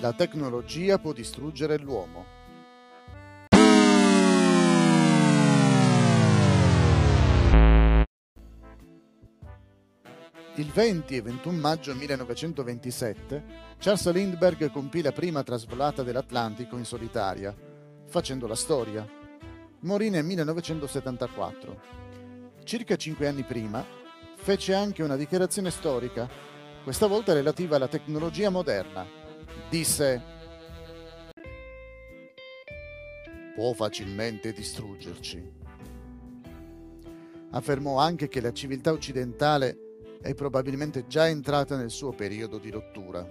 La tecnologia può distruggere l'uomo. Il 20 e 21 maggio 1927 Charles Lindbergh compì la prima trasvolata dell'Atlantico in solitaria, facendo la storia. Morì nel 1974. Circa cinque anni prima fece anche una dichiarazione storica, questa volta relativa alla tecnologia moderna. Disse può facilmente distruggerci. Affermò anche che la civiltà occidentale è probabilmente già entrata nel suo periodo di rottura.